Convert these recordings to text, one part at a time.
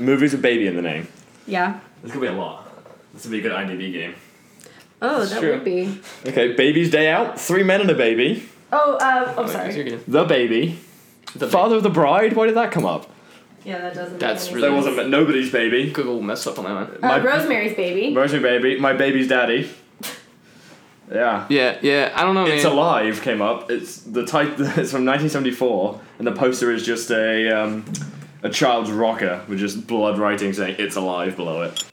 movies with baby in the name. Yeah. This could be a lot. This would be a good IMDb game. Oh, That's that true. would be. Okay, Baby's Day Out, Three Men and a Baby, Oh, uh, oh, You're sorry. The Baby, The Father of the Bride. Why did that come up? Yeah, that doesn't. That's make any really- There wasn't Nobody's Baby, Google messed up on that one. sense. my- Uh, Rosemary's Baby. Rosemary Baby, My Baby's Daddy. Yeah. Yeah, yeah. I don't know, man. It's Alive came up. It's the type. It's from 1974, and the poster is just a um, a child's rocker with just blood writing saying "It's Alive" below it.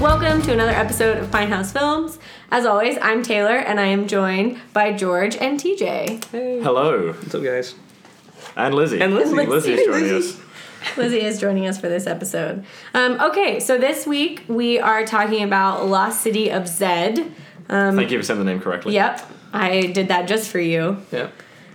Welcome to another episode of Pine House Films. As always, I'm Taylor, and I am joined by George and TJ. Hello, What's up, guys? and Lizzie. And Lizzie. Lizzie is joining us. Lizzie is joining us for this episode. Um, okay, so this week we are talking about Lost City of Zed. Thank you for saying the name correctly. Yep, I did that just for you. Yep.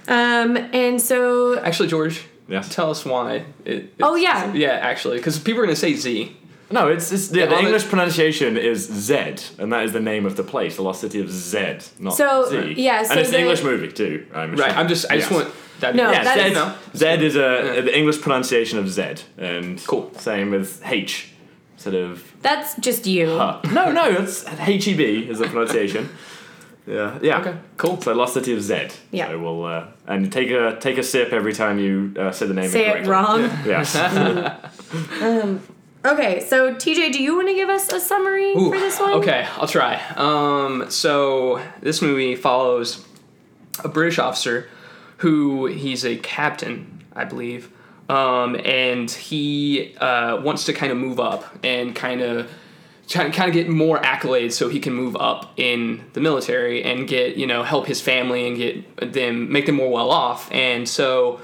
Um, and so Actually, George, Yes. tell us why. It, Oh, yeah. Yeah, actually, because people are gonna say Z. No, it's, it's yeah, the on the- English pronunciation is Zed, and that is the name of the place, the lost city of Zed, not So, Z. yeah, so and it's the- an English movie too. I'm Right. I'm just. I just want that. No, Yeah, that Zed, is- no. Zed is a Yeah. the English pronunciation of Zed, and Cool. Same with H, sort of. that's just you. Uh, no, no, it's H E B is the pronunciation. yeah, yeah. Okay. Cool. So lost city of Zed. Yeah. So we'll uh, and take a take a sip every time you uh, say the name. Say it incorrectly. wrong. Yes. Okay, so TJ, do you want to give us a summary Ooh, for this one? Okay, I'll try. Um, so this movie follows a British officer who he's a captain, I believe, um, and he uh, wants to kind of move up and kind of kind of get more accolades so he can move up in the military and get you know help his family and get them make them more well off and so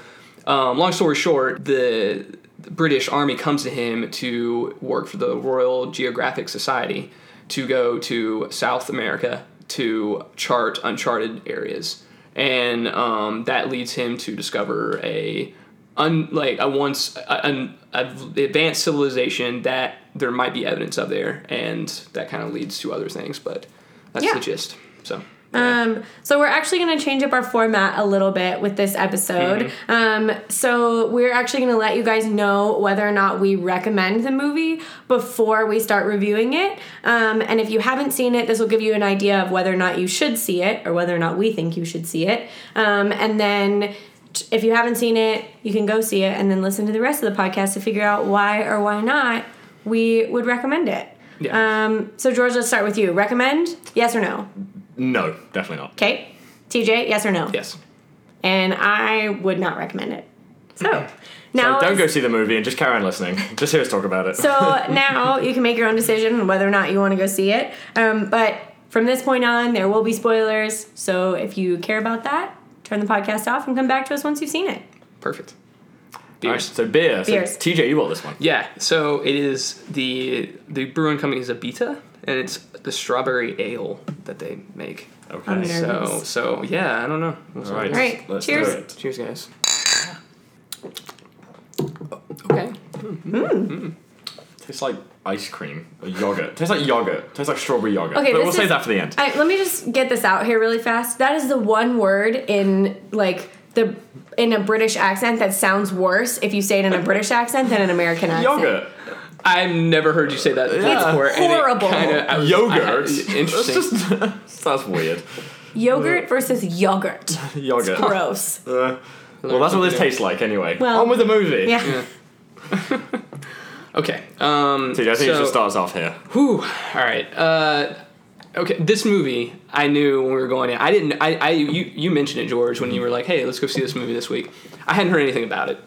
um, long story short the, the british army comes to him to work for the royal geographic society to go to south america to chart uncharted areas and um, that leads him to discover a un, like a once an an advanced civilization that there might be evidence of there, and that kind of leads to other things. But that's Yeah. the gist. So Um, so we're actually going to change up our format a little bit with this episode. Um, so we're actually going to let you guys know whether or not we recommend the movie before we start reviewing it. Um, and if you haven't seen it, this will give you an idea of whether or not you should see it or whether or not we think you should see it. Um, and then if you haven't seen it, you can go see it and then listen to the rest of the podcast to figure out why or why not we would recommend it. Yeah. Um, so George, let's start with you. Recommend? Yes or no? No, definitely not. Okay. TJ, yes or no? yes, And I would not recommend it. So now So don't go see the movie and just carry on listening. just hear us talk about it. So now you can make your own decision whether or not you want to go see it. Um, but from this point on, there will be spoilers. So if you care about that, turn the podcast off and come back to us once you've seen it. perfect. All right, Beers. so beer. So Beers. TJ, you bought this one. Yeah. So it is the the brewing company is Abita, and it's the strawberry ale that they make. Okay. I'm So nervous. so yeah, I don't know. All right. All right, Let's cheers. do it. Cheers, guys. Okay. Mm. Tastes like ice cream or yogurt. Tastes like yogurt. Tastes like strawberry yogurt. Okay, but this we'll save is- that for the end. I, let me just get this out here really fast. That is the one word in like the in a British accent that sounds worse if you say it in a British accent than an American accent. Yogurt. I've never heard you say that It's before. and it horrible. kinda- I was- Yogurt. I had- interesting. just that's weird. Yogurt versus yogurt. Yogurt. Gross. Uh, well, that's what this tastes like anyway. Well, On with the movie. Yeah. Okay. Um, TJ, I think so, you should start us off here. Whew. All right. Uh, okay. This movie, I knew when we were going in. I didn't. I. I you. You mentioned it, George, when you were like, "Hey, let's go see this movie this week." I hadn't heard anything about it,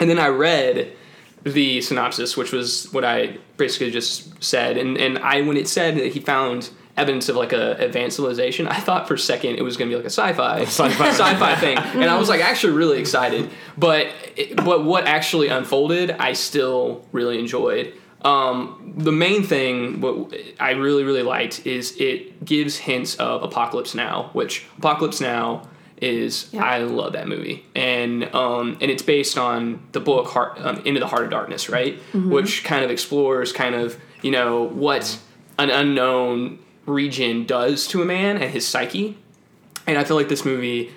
and then I read the synopsis, which was what I basically just said, and and I when it said that he found evidence of like a advanced civilization, I thought for a second it was gonna be like a sci-fi Sci-fi. sci-fi thing, and I was like actually really excited. But it, but what actually unfolded, I still really enjoyed. Um, the main thing what I really really liked is it gives hints of Apocalypse Now, which Apocalypse Now is Yeah. I love that movie, and um, and it's based on the book Heart, um, Into the Heart of Darkness, right? Mm-hmm. Which kind of explores kind of you know what an unknown region does to a man and his psyche, and I feel like this movie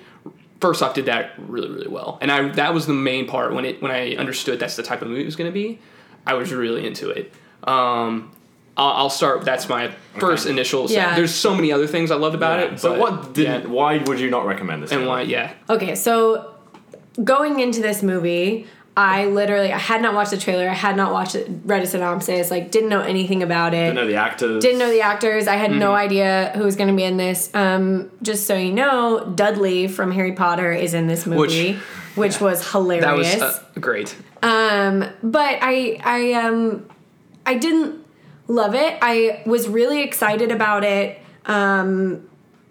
first off did that really really well, and I that was the main part when it when I understood that's the type of movie it was going to be, I was really into it. Um, I'll, I'll start. That's my first initial. Yeah. There's so many other things I loved about Yeah. it. So but- what didn't? yeah. Why would you not recommend this? and film? why? Yeah. Okay, so going into this movie, I literally I had not watched the trailer. I had not watched it, read a synopsis. Like didn't know anything about it. Didn't know the actors. Didn't know the actors. I had no Mm-hmm. idea who was going to be in this. Um, just so you know, Dudley from Harry Potter is in this movie, which, was hilarious. That was uh, great. Um, but I I um I didn't love it. I was really excited about it um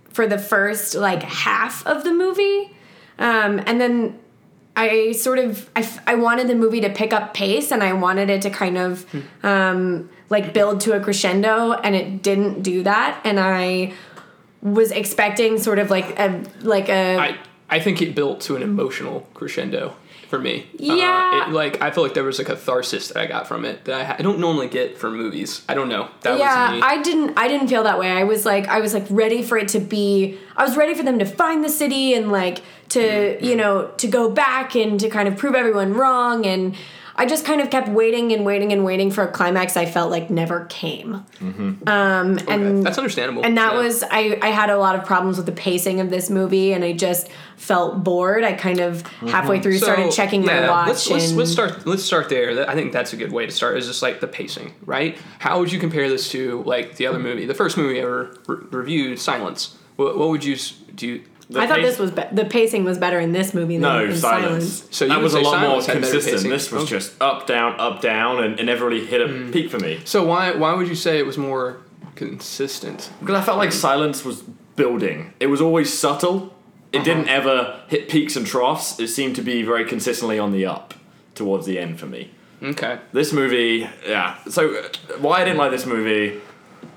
for the first like half of the movie. Um and then I sort of I, f- I wanted the movie to pick up pace and I wanted it to kind of um like build to a crescendo and it didn't do that and I was expecting sort of like a like a I I think it built to an emotional crescendo for me. Uh, Yeah. it, like I feel like there was a catharsis that I got from it that I, ha- I don't normally get from movies. I don't know. That yeah, was me. I didn't. I didn't feel that way. I was like, I was like ready for it to be. I was ready for them to find the city and like to Mm-hmm. you know to go back and to kind of prove everyone wrong. And I just kind of kept waiting and waiting and waiting for a climax. I felt like never came. Um, Okay, and that's understandable. and that Yeah. was I, I had a lot of problems with the pacing of this movie and I just felt bored. I kind of halfway through started checking my yeah, watch Let's, let's, let's start. Let's start there. I think that's a good way to start. Is just like the pacing, right? How would you compare this to like the other movie, the first movie I ever re- reviewed, Silence? What, what would you do? The I thought pace- this was be- the pacing was better in this movie than No, in silence. Silence. So you that would was a say lot more Silence had better consistent. pacing? This was Okay. just up, down, up, down, and it never really hit a Mm. peak for me. So why why would you say it was more consistent? Because I felt like silence was building. It was always subtle. It Uh-huh. didn't ever hit peaks and troughs. It seemed to be very consistently on the up towards the end for me. Okay. This movie, yeah. So uh, why I didn't like this movie,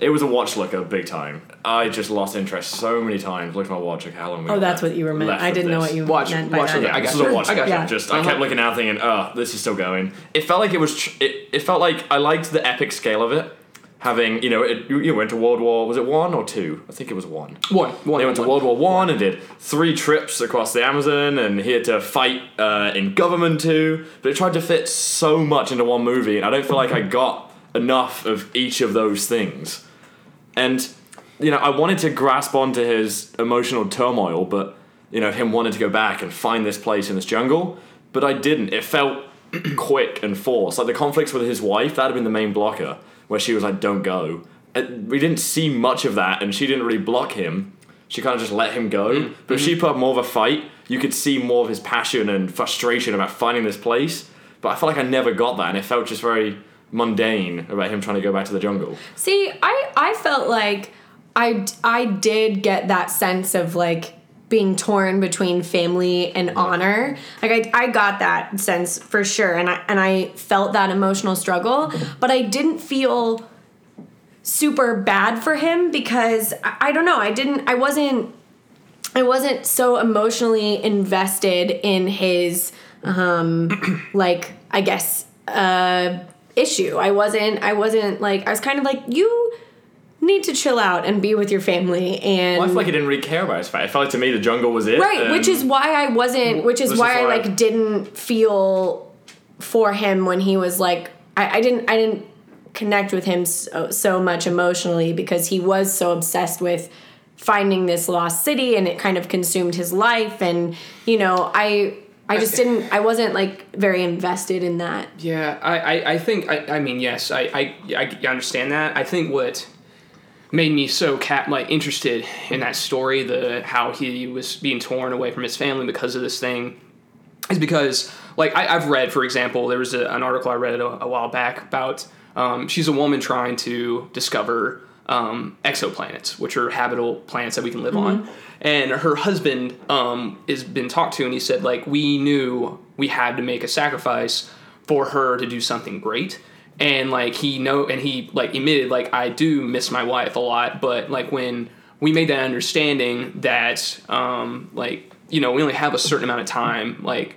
it was a watch looker big time. I just lost interest so many times. Looked at my watch, like how long? we Oh, that's left- what you were meant. I didn't know this. what you Watch- meant by watch that. it. Yeah, I this got is a you. watch I got looker. you. Just I Uh-huh. kept looking out thinking, oh, this is still going. It felt like it was. Tr- it, it felt like I liked the epic scale of it. Having you know, it, you, you went to World War. Was it one or two? I think it was one. One. One. They went to one. World War One and did three trips across the Amazon, and here to fight uh, in government too. But it tried to fit so much into one movie, and I don't feel like I got enough of each of those things. And you know, I wanted to grasp onto his emotional turmoil, but you know, him wanting to go back and find this place in this jungle, but I didn't. It felt quick and forced. Like the conflicts with his wife, that had been the main blocker, where she was like, "Don't go." And we didn't see much of that, and she didn't really block him. She kind of just let him go. Mm, but if mm. she put up more of a fight, you could see more of his passion and frustration about finding this place. But I felt like I never got that, and it felt just very mundane about him trying to go back to the jungle. See, I I felt like I I did get that sense of like being torn between family and honor. Like I, I got that sense for sure and I and I felt that emotional struggle, but I didn't feel super bad for him because I, I don't know, I didn't I wasn't I wasn't so emotionally invested in his um like I guess uh issue. I wasn't I wasn't like I was kind of like you need to chill out and be with your family and Well, I feel like he didn't really care about his fight. I felt like to me the jungle was it. right, which is why I wasn't which is why I like didn't feel for him when he was like I, I didn't I didn't connect with him so, uh, so much emotionally because he was so obsessed with finding this lost city and it kind of consumed his life and you know I I just didn't I wasn't like very invested in that. Yeah, I, I, I think I, I mean yes, I, I, I understand that. I think what made me so cat like interested in that story, the how he was being torn away from his family because of this thing, is because like I, I've read, for example, there was a, an article I read a, a while back about um, she's a woman trying to discover um, exoplanets, which are habitable planets that we can live on. And her husband um, has been talked to, and he said like we knew we had to make a sacrifice for her to do something great. And like he know, and he like admitted like I do miss my wife a lot, but like when we made that understanding that um, like you know we only have a certain amount of time like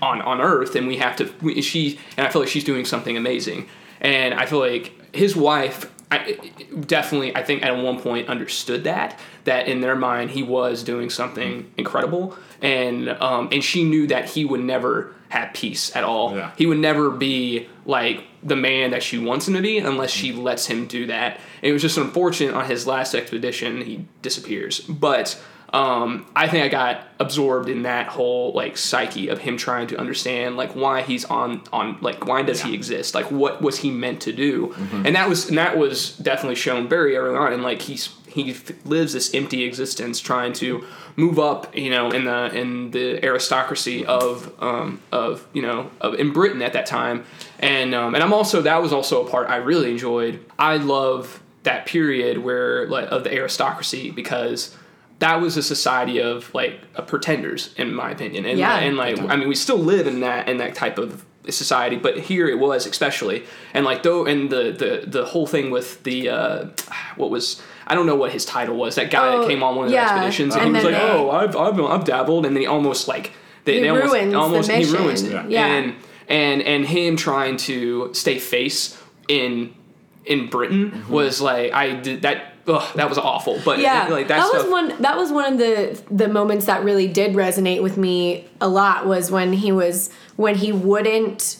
on on Earth, and we have to. We, she and I feel like she's doing something amazing, and I feel like his wife. I, definitely, I think at one point understood that that in their mind he was doing something incredible, and um, and she knew that he would never have peace at all. Yeah. He would never be like the man that she wants him to be unless she lets him do that. And it was just unfortunate on his last expedition he disappears, but um, I think I got absorbed in that whole like psyche of him trying to understand like why he's on on like why does he exist like what was he meant to do and that was and that was definitely shown very early on and like he's he f- lives this empty existence trying to move up you know in the in the aristocracy of um, of you know of in Britain at that time. And um, and I'm also that was also a part I really enjoyed. I love that period where like of the aristocracy because that was a society of like uh, pretenders in my opinion. And Yeah. and like I mean we still live in that in that type of society but here it was especially and like though and the the the whole thing with the uh what was I don't know what his title was that guy Oh, that came on one of yeah. the expeditions and, And he was like they- oh I've, I've I've dabbled and then he almost like they, He they almost ruins the almost he ruins mission. it Yeah. and and and him trying to stay face in in Britain Mm-hmm. was like I did that. Ugh, that was awful. But yeah like that, that, was one that was one of the the moments that really did resonate with me a lot was when he was when he wouldn't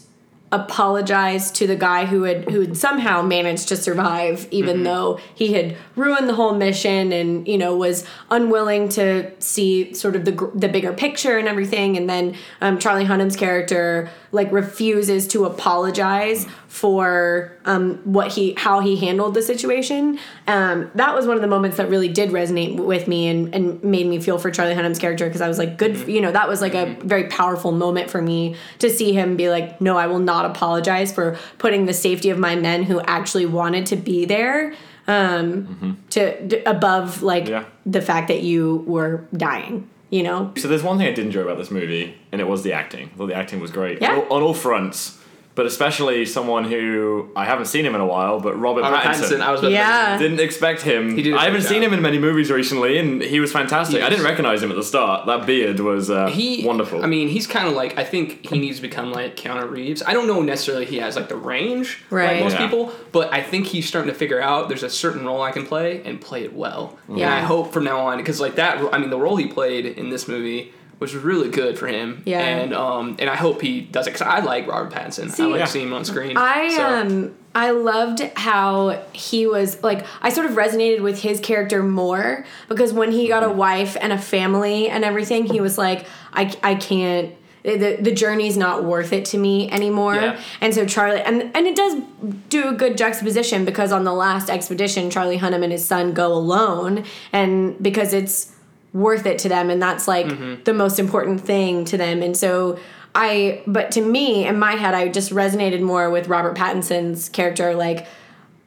apologize to the guy who had who had somehow managed to survive even Mm-hmm. though he had ruined the whole mission and you know was unwilling to see sort of the the bigger picture and everything and then um, Charlie Hunnam's character like refuses to apologize for um, what he how he handled the situation um, that was one of the moments that really did resonate with me and, and made me feel for Charlie Hunnam's character because I was like good Mm-hmm. you know that was like a very powerful moment for me to see him be like no I will not apologize for putting the safety of my men who actually wanted to be there um, to d- above like Yeah. the fact that you were dying you know So there's one thing I did enjoy about this movie, and it was the acting. I thought the acting was great Yeah. on, on all fronts. But especially someone who I haven't seen him in a while, but Robert, Robert Pattinson. Pattinson. I was about to Yeah. didn't expect him. He did a I haven't seen job. him in many movies recently, and he was fantastic. I Yes. didn't recognize him at the start. That beard was uh, he wonderful. I mean, he's kind of like I think he needs to become like Keanu Reeves. I don't know necessarily he has like the range Right. like most Yeah. people, but I think he's starting to figure out there's a certain role I can play and play it well. And Yeah. I hope from now on because like that. I mean, the role he played in this movie was really good for him. Yeah. And um and I hope he does it because I like Robert Pattinson. I like Yeah. seeing him on screen. I So- um I loved how he was like I sort of resonated with his character more because when he got a wife and a family and everything he was like I I can't the, the journey's not worth it to me anymore Yeah. and so charlie and and it does do a good juxtaposition because on the last expedition charlie hunnam and his son go alone and because it's worth it to them and that's like mm-hmm. the most important thing to them. And so i but to me in my head i just resonated more with robert pattinson's character like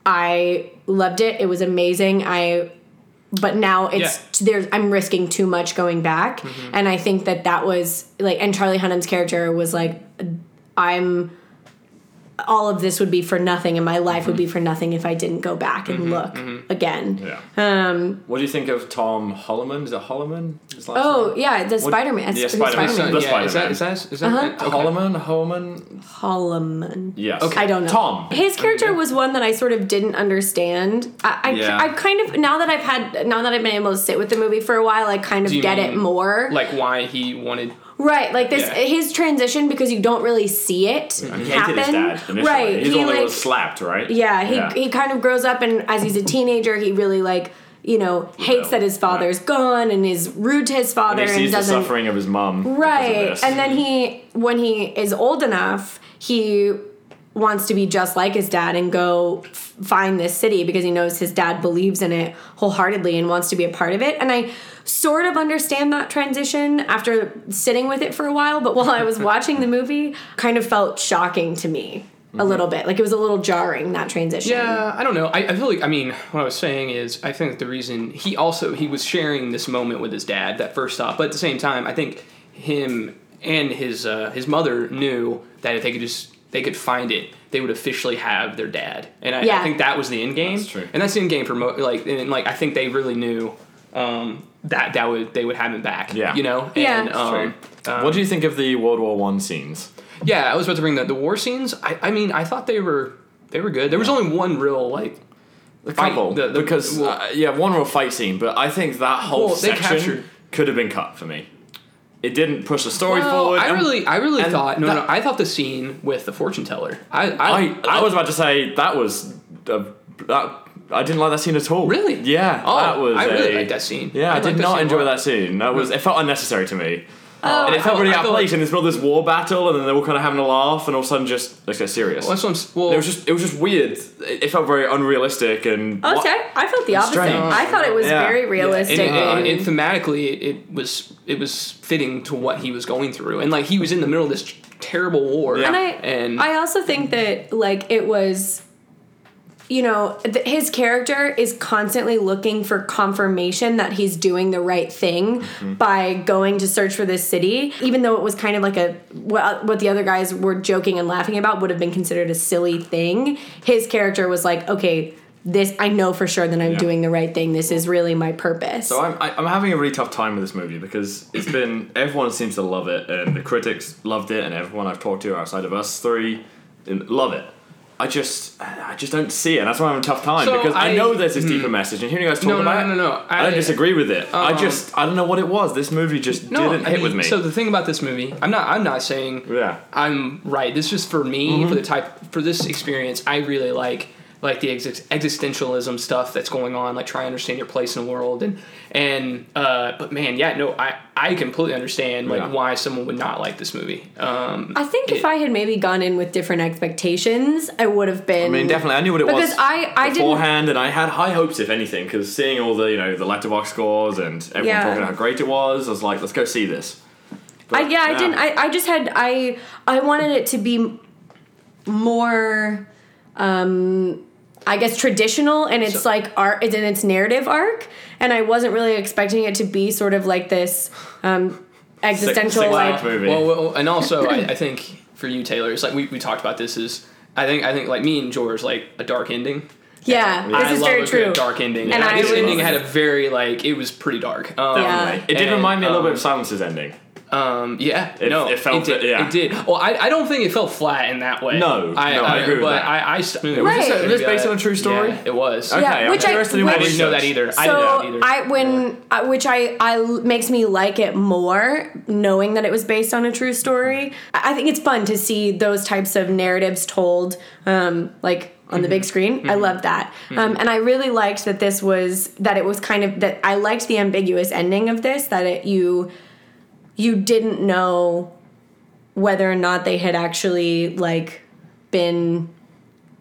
i loved it. It was amazing. I but now it's there's i'm risking too much going back. Mm-hmm. And i think that that was like and charlie hunnam's character was like i'm all of this would be for nothing and my life would be for nothing if i didn't go back and look again yeah. um what do you think of Tom Holloman? Is it Holloman? Oh name? yeah the spider-man yeah, Spider-Man. Spider-Man. Is that is that is that Uh-huh. okay. Holloman? Holman? Holloman. Yes. Okay. I don't know. Tom. His character was one that I sort of didn't understand. I, I, Yeah. I kind of now that I've had now that I've been able to sit with the movie for a while, I kind of Do you get it more. like why he wanted right, like this Yeah. his transition because you don't really see it mm-hmm. He hated happen. his dad right, He's the he one that like was slapped, right? yeah, he Yeah. he kind of grows up and as he's a teenager, he really like you know hates that his father's gone and is rude to his father And and, he sees the doesn't suffering of his mom. Right. And then he, when he is old enough, he wants to be just like his dad and go f- find this city because he knows his dad believes in it wholeheartedly and wants to be a part of it. And I sort of understand that transition after sitting with it for a while, but while I was watching the movie, kind of felt shocking to me a little bit. Like it was a little jarring that transition. Yeah, I don't know. I, I feel like I mean, what I was saying is, I think the reason he also he was sharing this moment with his dad that first stop, but at the same time, I think him and his uh, his mother knew that if they could just they could find it, they would officially have their dad, and I, I think that was the end game. That's true. and that's the end game for mo- like and like I think they really knew um, that that would they would have him back. Yeah. you know. Yeah. And, It's um, um, what do you think of the World War One scenes? yeah, I was about to bring the the war scenes. I, I mean, I thought they were they were good. There was only one real like A Fight- couple, the- the- because well- uh, yeah, one real fight scene, but I think that whole Well, section captured- could have been cut for me. It didn't push the story Well, forward. I and really, I really thought no, that- no. I thought the scene with the fortune teller. I, I, I, I was about to say that was uh, that I didn't like that scene at all. Really? Yeah, Oh, that was. I really a- liked that scene. Yeah, I, I did not enjoy lot. that scene. That was mm-hmm. it felt unnecessary to me. Oh, and it felt felt- really I out of felt place in this middle of this war battle, and then they were kind of having a laugh, and all of a sudden just let's get serious. Well, that's what I'm, well, it was just it was just weird. It, it felt very unrealistic and. Oh, what- see, I, I felt the opposite. Strange. I thought it was Yeah. very and, realistic. and, and- and thematically, it, it was it was fitting to what he was going through, and like he was in the middle of this terrible war. Yeah. And I, and I also think that like it was, you know, th- his character is constantly looking for confirmation that he's doing the right thing mm-hmm. by going to search for this city, even though it was kind of like a what, what the other guys were joking and laughing about would have been considered a silly thing. His character was like, okay. This I know for sure that I'm Yeah. doing the right thing. This is really my purpose. So I'm, I- I'm having a really tough time with this movie because it's been everyone seems to love it and the critics loved it and everyone I've talked to outside of us three love it. I just I just don't see it. And that's why I'm having a tough time So because I, I- know there's this deeper message and hearing you guys talk No, no, about no, it, no, no. I, don't I- disagree with it. I um, just I don't know what it was. This movie just no, didn't I hit mean, with me. So the thing about this movie, I'm not, I'm not saying yeah. I'm right. This is for me Mm-hmm. for the type for this experience. I really like like the exist- existentialism stuff that's going on, like try to understand your place in the world and and uh, but man, yeah, no, I I completely understand like Yeah. why someone would not like this movie. Um, I think if I had maybe gone in with different expectations, I would have been. I mean, definitely, I knew what it Because was I- I didn't- beforehand, and I had high hopes, if anything, because seeing all the you know the Letterboxd scores and everyone Yeah. talking how great it was, I was like, let's go see this. I, But, yeah, I didn't. I, I just had I I wanted it to be more, um, I guess traditional, and it's So- like art. It's in its narrative arc, and I wasn't really expecting it to be sort of like this um, existential six like. movie. Well, well, and also I, I think for you, Taylor, it's like we, we talked about this is I think I think like me and George like a dark ending. Yeah, this I is love very a true. good dark ending. And And this ending had a very like it was pretty dark. Um, Yeah. It did And, remind me a little bit um, of Silence's ending. Um, yeah, It- no, it felt did. it- yeah. It did. Well, I, I don't think it felt flat in that way. No, I, no, I agree with but that. I, I, st- was this, Right. was this based on a true story? Yeah, it was. Okay, Yeah, I'm which I- interested in which- I didn't know that research. either. I didn't know that either. I when I, which I I makes me like it more knowing that it was based on a true story. I I think it's fun to see those types of narratives told um, like on the big screen. I love that, um, and I really liked that this was that it was kind of that I liked the ambiguous ending of this that it you you didn't know whether or not they had actually like been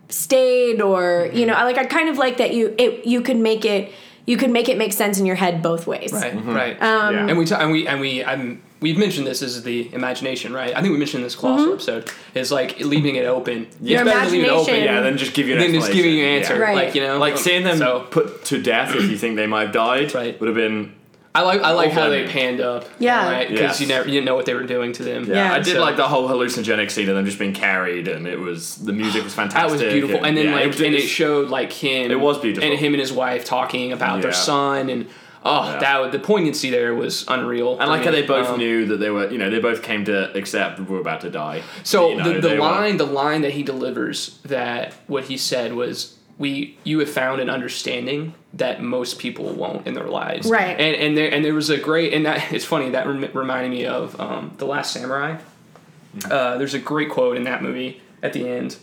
stayed or you know I like I kind of like that you it you could make it you could make it make sense in your head both ways. right, Mm-hmm. right. Um, Yeah. and we ta- and we and we I'm, we've mentioned this as the imagination, right? I think we mentioned this Mm-hmm. episode is like leaving it open. Your it's better to leave it open Yeah, then just give you an than just giving you an answer. Yeah. Right. Like you know, Like seeing them So put to death if you think they might have died Right. would have been. I like I like how they panned up. Yeah. because Yes. you never you didn't know what they were doing to them. Yeah, Yeah. I did So- like the whole hallucinogenic scene of them just being carried, and it was the music was fantastic. That was beautiful, and then yeah, like, was- and it showed like him. It was beautiful. and him and his wife talking about their son, and oh, Yeah. that the poignancy there was unreal. I for like how they both Um, knew that they were, you know, they both came to accept that we were about to die. So You know, the, the they were- line, the line that he delivers, that what he said was, "We, you have found an understanding that most people won't in their lives." Right. And and there and there was a great and that it's funny that rem- reminded me of um, the Last Samurai. Uh, there's a great quote in that movie at the end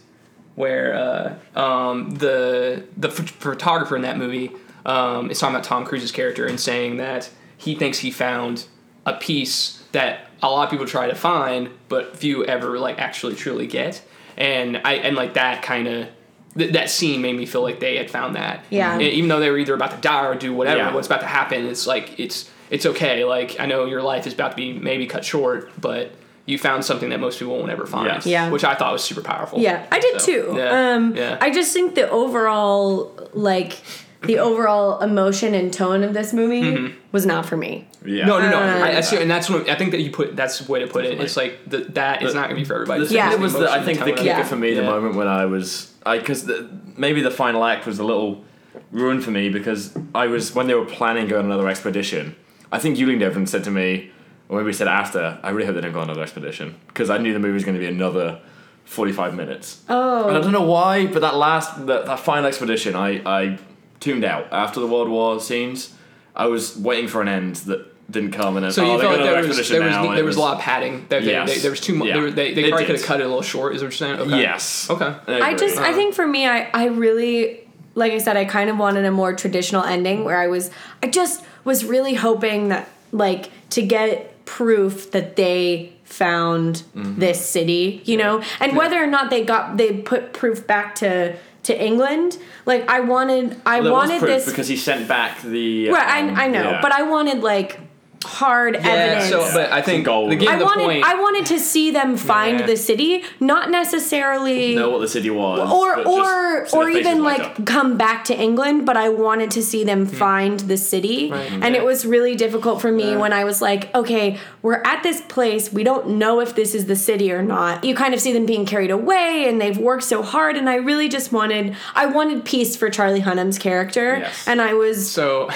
where uh, um, the the ph- photographer in that movie um, is talking about Tom Cruise's character and saying that he thinks he found a peace that a lot of people try to find, but few ever like actually truly get. And I and like that kind of th- that scene made me feel like they had found that. Yeah. And even though they were either about to die or do whatever, Yeah. what's about to happen, it's like it's it's okay. Like I know your life is about to be maybe cut short, but you found something that most people won't ever find. Yes. Yeah. Which I thought was super powerful. Yeah, I did So, too. Yeah. Um, yeah. I just think the overall like the overall emotion and tone of this movie was not for me. Yeah. No, no, no. Uh, I, I see, and that's what I think that you put. That's the way to put it. It's like the, that is The- not going to be for everybody. The Yeah. It was, the, I think, the kicker. Yeah. for me, the Yeah. moment when I was, I because maybe the final act was a little. ruined for me because I was when they were planning going on another expedition. I think Yuling Devon said to me, or maybe he said after, I really hope they don't go on another expedition because I knew the movie was going to be another forty-five minutes. Oh. And I don't know why, but that last that, that final expedition, I I tuned out after the World War scenes. I was waiting for an end that didn't come, and then So oh, you they felt got like another there was there was now, there it was a lot of padding. That they, Yes. they, there was too much. Yeah. They, they, they They probably did. could have cut it a little short. Is what you're saying? Okay. Yes. Okay. I agree. just I think for me I I really like I said I kind of wanted a more traditional ending where I was I just was really hoping that like to get proof that they found Mm-hmm. this city, you know, and whether or not they got they put proof back to to England, like I wanted I Well, wanted this because he sent back the. right um, I, I know, yeah. but I wanted like hard Yeah. evidence. So, but I think gold. again, I the wanted point. I wanted to see them find Yeah. the city, not necessarily know what the city was, or or or even like up. come back to England, but I wanted to see them hmm. find the city. Right. Hmm. And Yeah. it was really difficult for me Yeah. when I was like, okay, we're at this place, we don't know if this is the city or not. You kind of see them being carried away and they've worked so hard and I really just wanted I wanted peace for Charlie Hunnam's character. Yes. And I was so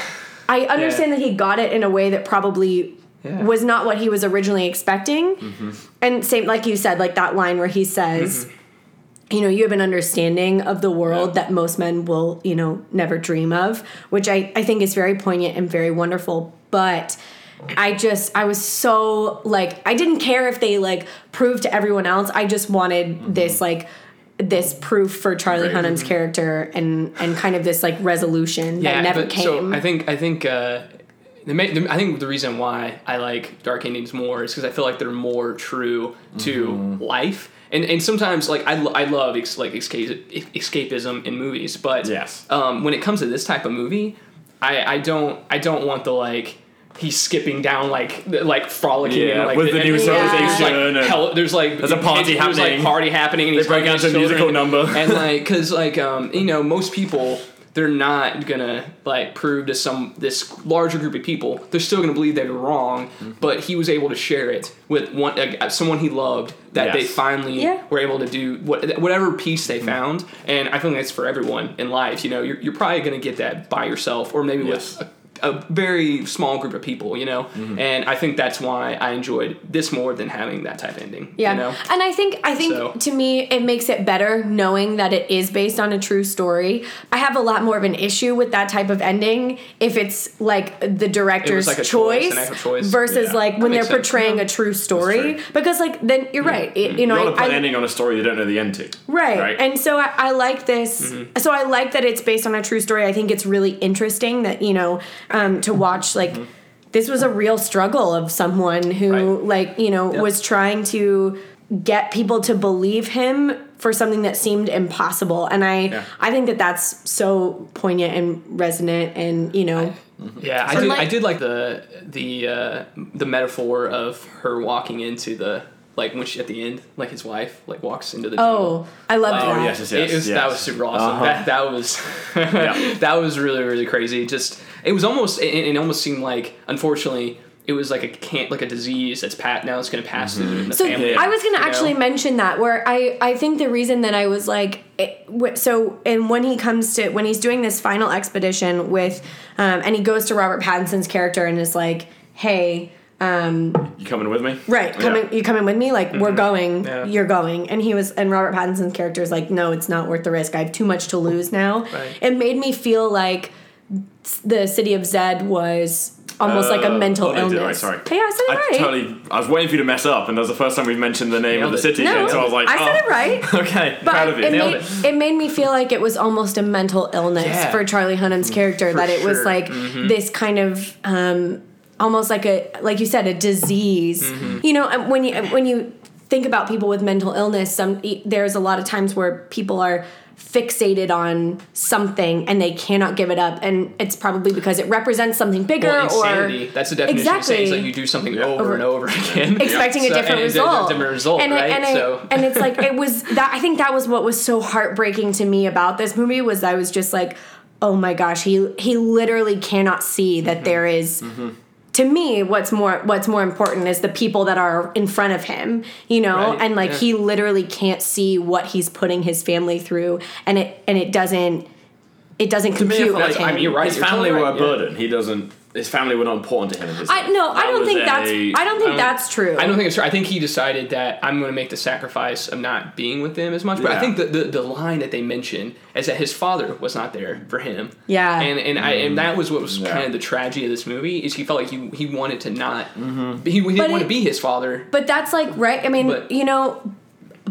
I understand that he got it in a way that probably Yeah. was not what he was originally expecting. Mm-hmm. And same like you said, like that line where he says, mm-hmm. you know, you have an understanding of the world that most men will, you know, never dream of, which I, I think is very poignant and very wonderful. But I just I was so like I didn't care if they like proved to everyone else. I just wanted this mm-hmm. like this proof for Charlie Right. Hunnam's character and and kind of this like resolution yeah, that never but came. So I think I think uh, the, ma- the I think the reason why I like Dark Endings more is because I feel like they're more true to Mm-hmm. life. And, and sometimes like I, I love ex- like escape, escapism in movies, but Yes. um, when it comes to this type of movie, I, I don't I don't want the like he's skipping down like like frolicking Yeah, and, like with the new and there's, like, civilization and- hell, there's like There's a party there's, happening. like party happening and They he's break out to a musical number. and like because like um you know most people they're not gonna like prove to some this larger group of people they're still gonna believe they were wrong Mm-hmm. but he was able to share it with one uh, someone he loved that they finally Yeah. were able to do what whatever peace Mm-hmm. they found and i think that's for everyone in life you know you're, you're probably gonna get that by yourself or maybe Yes. with a, a very small group of people you know Mm-hmm. and i think that's why i enjoyed this more than having that type of ending Yeah. you know And I think I think So- to me it makes it better knowing that it is based on a true story. I have a lot more of an issue with that type of ending if it's like the director's like a choice, choice, choice. versus Yeah. like when they're sense. portraying a true story true. because like then you're right. It, you know, you want to put I- an ending on a story you don't know the end to. Right. Right. And so I, I like this. Mm-hmm. So I like that it's based on a true story. I think it's really interesting that, you know, um, to watch like Mm-hmm. this was a real struggle of someone who Right. like, you know, Yep. was trying to get people to believe him for something that seemed impossible. And I Yeah. I think that that's so poignant and resonant and, you know, Yeah, I did. like- I did like the the uh, the metaphor of her walking into the like when she at the end, like his wife, like walks into the. oh, I love Oh, that. yes, yes, It yes. was, yes. That was super awesome. Uh-huh. That that was Yeah. that was really really crazy. Just it was almost it, it almost seemed like unfortunately it was like a can't like a disease that's pat now it's going to pass through the So family. I was going you to know? actually mention that where I I think the reason that I was like it, so and when he comes to when he's doing this final expedition with um, and he goes to Robert Pattinson's character and is like hey um, You coming with me? right coming you coming with me like we're going Yeah. you're going and he was and Robert Pattinson's character is like no it's not worth the risk I have too much to lose now Right. it made me feel like the city of Zed was almost like a Uh, mental oh, did, illness right, sorry. yeah I said it I right totally. I was waiting for you to mess up, and that was the first time we've mentioned the name of the it. city. No, again, so I was like, I said oh. it right. Okay, But proud of you. it Nailed made, it made me feel like it was almost a mental illness Yeah. for Charlie Hunnam's character. that it was sure. like this kind of um, almost like a like you said a disease. You know, when you when you think about people with mental illness, some there's a lot of times where people are fixated on something and they cannot give it up and it's probably because it represents something bigger insanity. or That's the definition of Exactly. insanity. It's like you do something over, Over- and over again, expecting So- a different it's a result. different result, and right? I, and, I, so and it's like it was that I think that was what was so heartbreaking to me about this movie was I was just like, oh my gosh, he he literally cannot see Mm-hmm. that there is- To me, what's more what's more important is the people that are in front of him, you know, Right, and like yeah. he literally can't see what he's putting his family through, and it and it doesn't it doesn't me, compute feel like- I mean, you're right. His you're family totally were a right, yeah. burden. He doesn't. His family were not important to him. In his I life. no, I don't was think that's I don't think don't- that's true. I don't think it's true. I think he decided that I'm going to make the sacrifice of not being with them as much. But I think the, the the line that they mention is that his father was not there for him. Yeah. and and I and that was what was Yeah. kind of the tragedy of this movie is he felt like he he wanted to not Mm-hmm. he, he didn't want it- to be his father. But that's like right. I mean, But- you know,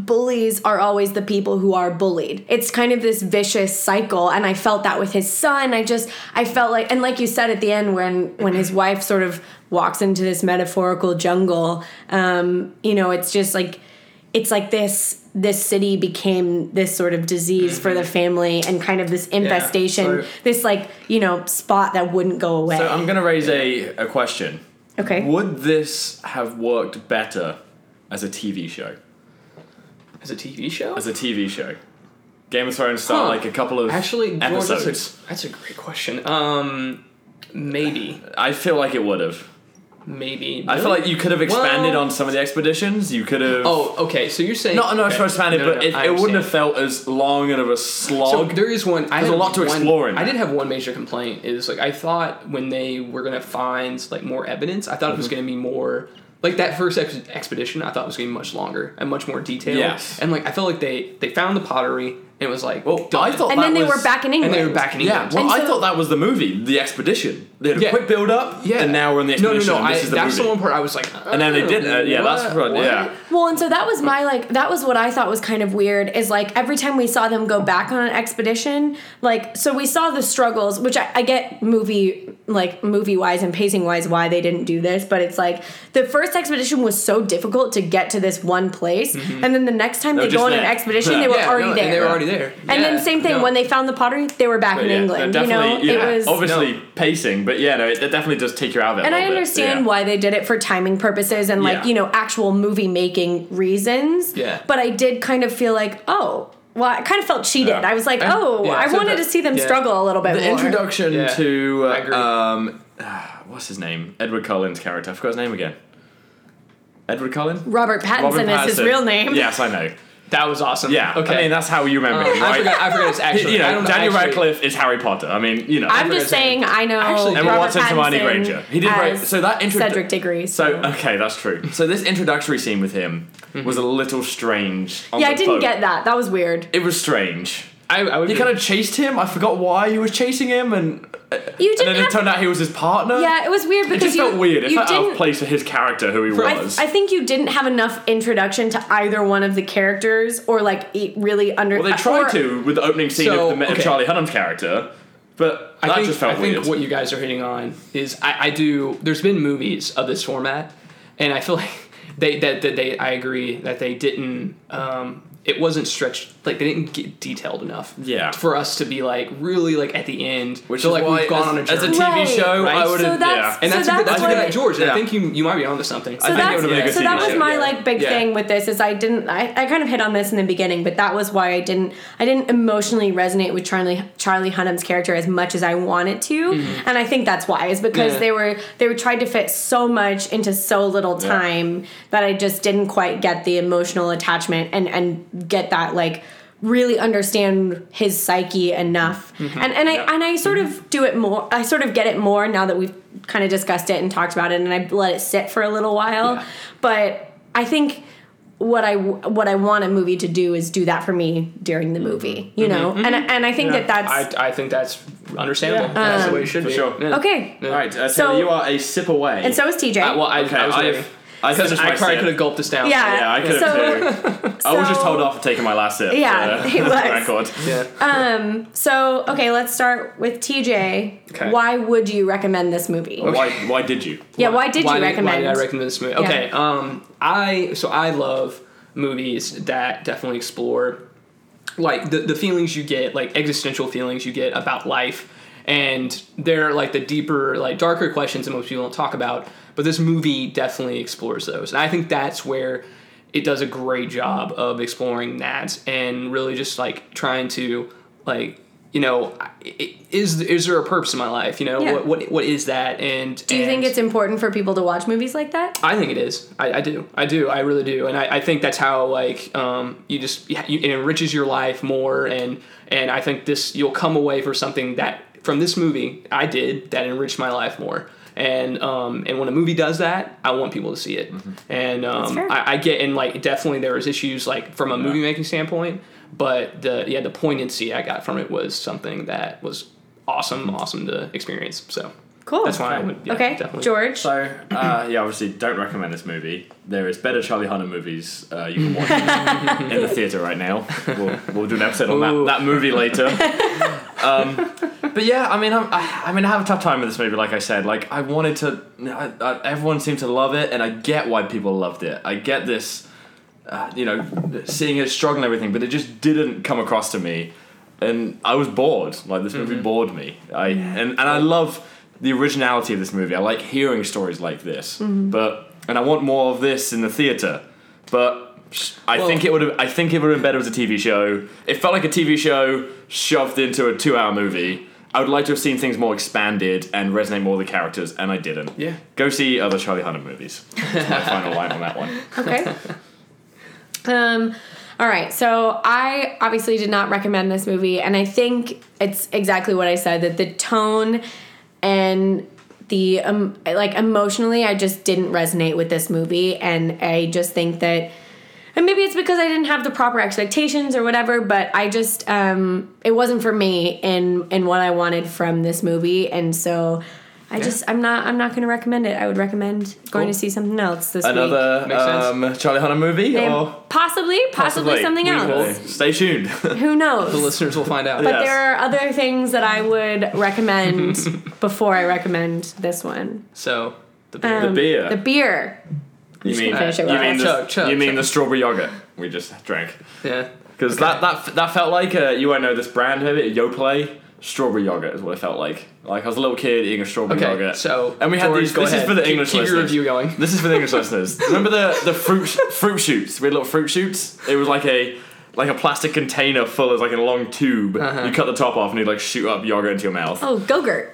bullies are always the people who are bullied. It's kind of this vicious cycle, and I felt that with his son. I just I felt like, and like you said at the end, when when his wife sort of walks into this metaphorical jungle, um, you know, it's just like it's like this this city became this sort of disease for the family and kind of this infestation so- this like you know spot that wouldn't go away So I'm going to raise a, a question. okay Would this have worked better as a TV show? As a TV show, As a TV show, Game of Thrones start Huh. like a couple of actually, George, episodes. that's a, that's a great question. Um, maybe, I feel like it would have. maybe. I feel like you could have expanded Well- on some of the expeditions. You could have. Oh, okay. So you're saying Not, not okay. expanded, No, no, but no, it, it wouldn't have felt as long and of a So slog. there is one. I There's a lot to one- explore in I did have one major complaint. Is like I thought when they were gonna find like more evidence, I thought it was Mm-hmm. gonna be more like that first ex- expedition. I thought was gonna be much longer and much more detailed. Yes. And like I felt like they they found the pottery and it was like well, done. I thought and that then they was, were back in england and they were back in england Yeah, England. well, And I so- thought that was the movie, the expedition. They had a quick build up, yeah. and now we're in the no, no, no. and I, is the that's movie. the one part I was like, And then they did, uh, yeah, that's what? what- yeah. Well, and so that was my like that was what I thought was kind of weird is like every time we saw them go back on an expedition, like so we saw the struggles, which I, I get movie like movie wise and pacing wise why they didn't do this, but it's like the first expedition was so difficult to get to this one place, and then the next time They they, go just on an expedition, Yeah. they were Yeah, already no, there. And they were already there. And then same thing no. when they found the pottery, they were back But in yeah, England. You know, yeah, it was obviously No. pacing, but yeah, no, it, it definitely does take you out of it. and I little bit, understand yeah. why they did it for timing purposes and like Yeah. you know actual movie making reasons. Yeah. But I did kind of feel like oh. Well, I kind of felt cheated. Yeah. I was like, "Oh, yeah, I so wanted the- to see them yeah. struggle a little bit The more." introduction Yeah, to I agree. uh, um, what's his name? Edward Cullen's character. I forgot his name again. Edward Cullen. Robert Pattinson is his real name. Yes, I know. That was awesome. Yeah, Okay. I mean that's how you remember oh, him, I right? forgot. I forgot it's actually. you know, I don't Daniel actually- Radcliffe is Harry Potter. I mean, you know. I'm just saying I know Actually, Emma Robert Watson, Hermione Pattinson Granger. He did great. as So that intro- Cedric Diggory. So okay, that's true. So this introductory scene with him mm-hmm. was a little strange. On yeah, the I didn't boat. get that. That was weird. It was strange. I, I would. He be- kind of chased him. I forgot why he was chasing him, and You and didn't then it have- turned out he was his partner. Yeah, it was weird because it just you felt weird. It you felt out didn't of place for his character, who he I, was. I think you didn't have enough introduction to either one of the characters or like e- really under well, they tried or- to with the opening scene So, of, the, of. Charlie Hunnam's character, but I that think, just felt I think weird. what you guys are hitting on is I, I do. There's been movies of this format, and I feel like they that, that they. I agree that they didn't. Um, it wasn't stretched like they didn't get detailed enough. Yeah. For us to be like really like at the end, Which feel is like why, we've gone as, on a journey. as a. TV Right. show, Right. I would So have. that's- yeah. and that's So a good, that's that's a good why- George. Yeah. I think you you might be onto something. So I think it that's would've been a good so that TV was show, my yeah. like big Yeah. thing with this is I didn't I, I kind of hit on this in the beginning, but that was why I didn't I didn't emotionally resonate with Charlie Charlie Hunnam's character as much as I wanted to, and I think that's why is because Mm-hmm. Yeah. they were they were trying to fit so much into so little Yeah. time that I just didn't quite get the emotional attachment and and get that like really understand his psyche enough Mm-hmm. and and I and I sort of do it more I sort of get it more now that we've kind of discussed it and talked about it and I let it sit for a little while Yeah. but I think what I what I want a movie to do is do that for me during the movie you know and and I think Yeah. that that's I, I think that's understandable. Yeah. that's the way it Um, should For be. sure. Yeah. okay Yeah. All right, uh, So- so you are a sip away. and so is TJ I, well, I, Okay, I was I've- waiting. I Because finished I my probably sip. could have gulped this down. Yeah. Yeah, I could have too. I was just so- told off for taking my last sip. Yeah, uh, he for was. Record. Yeah. Um. so okay let's start with TJ Okay. why would you recommend this movie Why? Why did you? yeah why did you Why recommend Why did I recommend this movie? Yeah. Okay, um, I so I love movies that definitely explore like the the feelings you get, like existential feelings you get about life, and they're like the deeper, like darker questions that most people don't talk about. But this movie definitely explores those, and I think that's where it does a great job of exploring that and really just like trying to like you know, is is there a purpose in my life? You know, Yeah. what, what what is that? And Do you think it's important for people to watch movies like that? I think it is. I, I do. I do. I really do. And I, I think that's how like um, you just you, it enriches your life more. And and I think this you'll come away for something that from this movie I did that enriched my life more. And um, and when a movie does that, I want people to see it. And um. I, I get and like definitely there was issues like from a movie making standpoint, but the yeah the poignancy I got from it was something that was awesome, awesome to experience. So Cool. that's why I would yeah, okay, definitely. George. So, uh, yeah, obviously, don't recommend this movie. There is better Charlie Hunnam movies uh, you can watch in the theater right now. We'll, we'll do an episode on that, that movie later. um, but yeah, I mean, I'm, I, I mean, I have a tough time with this movie. Like I said, like I wanted to. I, I, everyone seemed to love it, and I get why people loved it. I get this, uh, you know, seeing it struggle and everything, but it just didn't come across to me, and I was bored. Like this movie bored me. I and and I love the originality of this movie. I like hearing stories like this, but and I want more of this in the theater, but. I Well- think it would have. I think it would have been better as a TV show. It felt like a TV show shoved into a two-hour movie. I would like to have seen things more expanded and resonate more with the characters, and I didn't. Yeah. Go see other Charlie Hunnam movies. That's my final line on that one. Okay. um, all right. So I obviously did not recommend this movie, and I think it's exactly what I said that the tone and the um, like emotionally, I just didn't resonate with this movie, and I just think that. And maybe it's because I didn't have the proper expectations or whatever, but I just um, it wasn't for me and in what I wanted from this movie, and so I just I'm not I'm not going to recommend it. I would recommend going Cool. to see something else this week. Another um, Charlie Hunnam movie, They- or possibly, possibly, something We will- else. Stay tuned. Who knows? The listeners will find out. but Yes. there are other things that I would recommend before I recommend this one. So the beer. Um, beer. The beer. You mean finish it you mean the, Chug, chug, you mean chug. the strawberry yogurt we just drank? yeah. Because that, that that felt like a, you won't know this brand of it, Yoplait. Strawberry yogurt is what it felt like. Like I was a little kid eating a strawberry Okay. yogurt. So and we had George, these. This ahead. is for the Keep- English keep, listeners. your review going. This is for the English listeners. Remember the the fruit fruit shoots? We had little fruit shoots. It was like a like a plastic container full of like a long tube. Uh-huh. You cut the top off and you'd like shoot up yogurt into your mouth. Oh, Gogurt.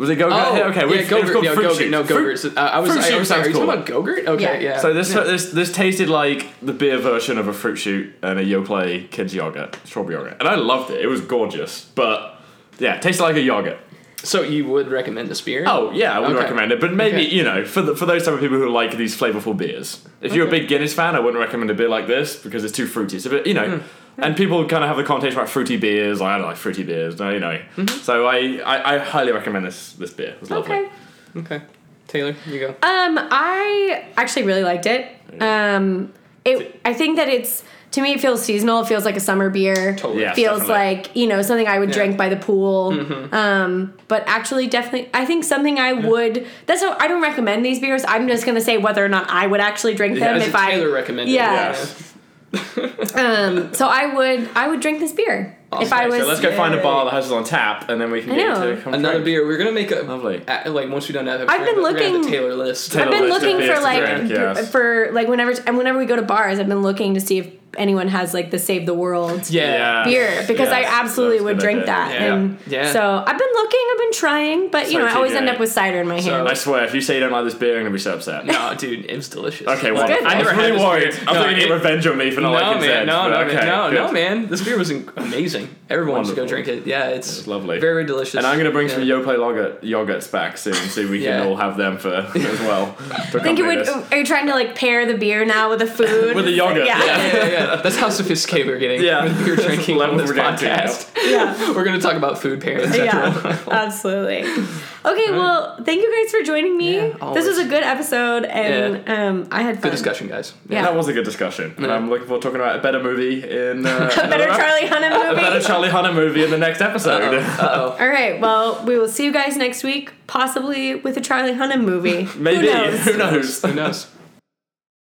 Was it go Oh, Okay, yeah, we- it was Gogurt. called No, fruit Gogurt. shoots. No, Fruit- Gogurt. Uh, I was. Fruit I shoot was sorry. Are you talking about Gogurt? Okay. Yeah. Yeah. So this Yeah. this this tasted like the beer version of a fruit shoot and a Yoplait kids yogurt, strawberry yogurt, and I loved it. It was gorgeous, but yeah, it tasted like a yogurt. So you would recommend this beer? Oh yeah, I would Okay. recommend it, but maybe Okay. you know for the, for those type of people who like these flavorful beers. If you're a Okay. big Guinness fan, I wouldn't recommend a beer like this because it's too fruity. It's a bit you know, Hmm. And people kind of have the connotation about fruity beers. I don't like fruity beers, no, you know. Mm-hmm. So I, I I highly recommend this this beer. It was lovely. Okay. Okay. Taylor, you go. Um, I actually really liked it. Um, it. I think that it's to me it feels seasonal. It feels like a summer beer. Totally. Yeah. feels definitely. like you know something I would Yeah. drink by the pool. Mm-hmm. Um, but actually, definitely, I think something I would. That's how I don't recommend these beers. I'm just gonna say whether or not I would actually drink Yeah, them as if I. Taylor recommended. Yeah. Yes. Um, so I would. I would drink this beer if I was. so let's go find a bar that has it on tap, and then we can I get know. into come Another drink. beer. We're gonna make a Lovely. a- like once we done that. I've been we're looking- the Taylor list. Taylor I've been list looking for to like drink, yes. for like whenever and whenever we go to bars, I've been looking to see if anyone has like the Save the World Yeah. Yeah. beer because I absolutely that's would drink idea. that. Yeah. And Yeah. so I've been looking, I've been trying, but you So know, I always TJ. end up with cider in my hand. I swear, if you say you don't like this beer, I'm gonna be so upset. No, dude, it was delicious. Okay, well, good. I I was never really had this worried. I thought No, you get revenge on me for not No liking man, Zeds, no, but no, okay, no, good. no, man. This beer was amazing. Everyone should go drink it. Yeah, it's, It's lovely. very, very delicious. And I'm gonna bring yeah. some Yoplait yogurt, yogurts back soon, so we Yeah. can all have them for as well. to I think you would. Are you trying to like pair the beer now with the food? With the yogurt, Yeah. yeah. Yeah, yeah, yeah. That's how sophisticated we're getting. Yeah. with beer drinking on this we're getting podcast. Yeah. We're gonna talk about food pairings. yeah, absolutely. Okay, well, thank you guys for joining me. Yeah, this was a good episode, and um, I had fun. Good discussion, guys. Yeah. That was a good discussion, and Yeah. I'm looking forward to talking about a better movie in uh, A better Charlie Hunnam a movie. Better Charlie Hunnam movie in the next episode. Uh All right. Well, we will see you guys next week, possibly with a Charlie Hunnam movie. Maybe Who knows? Who knows? Who knows?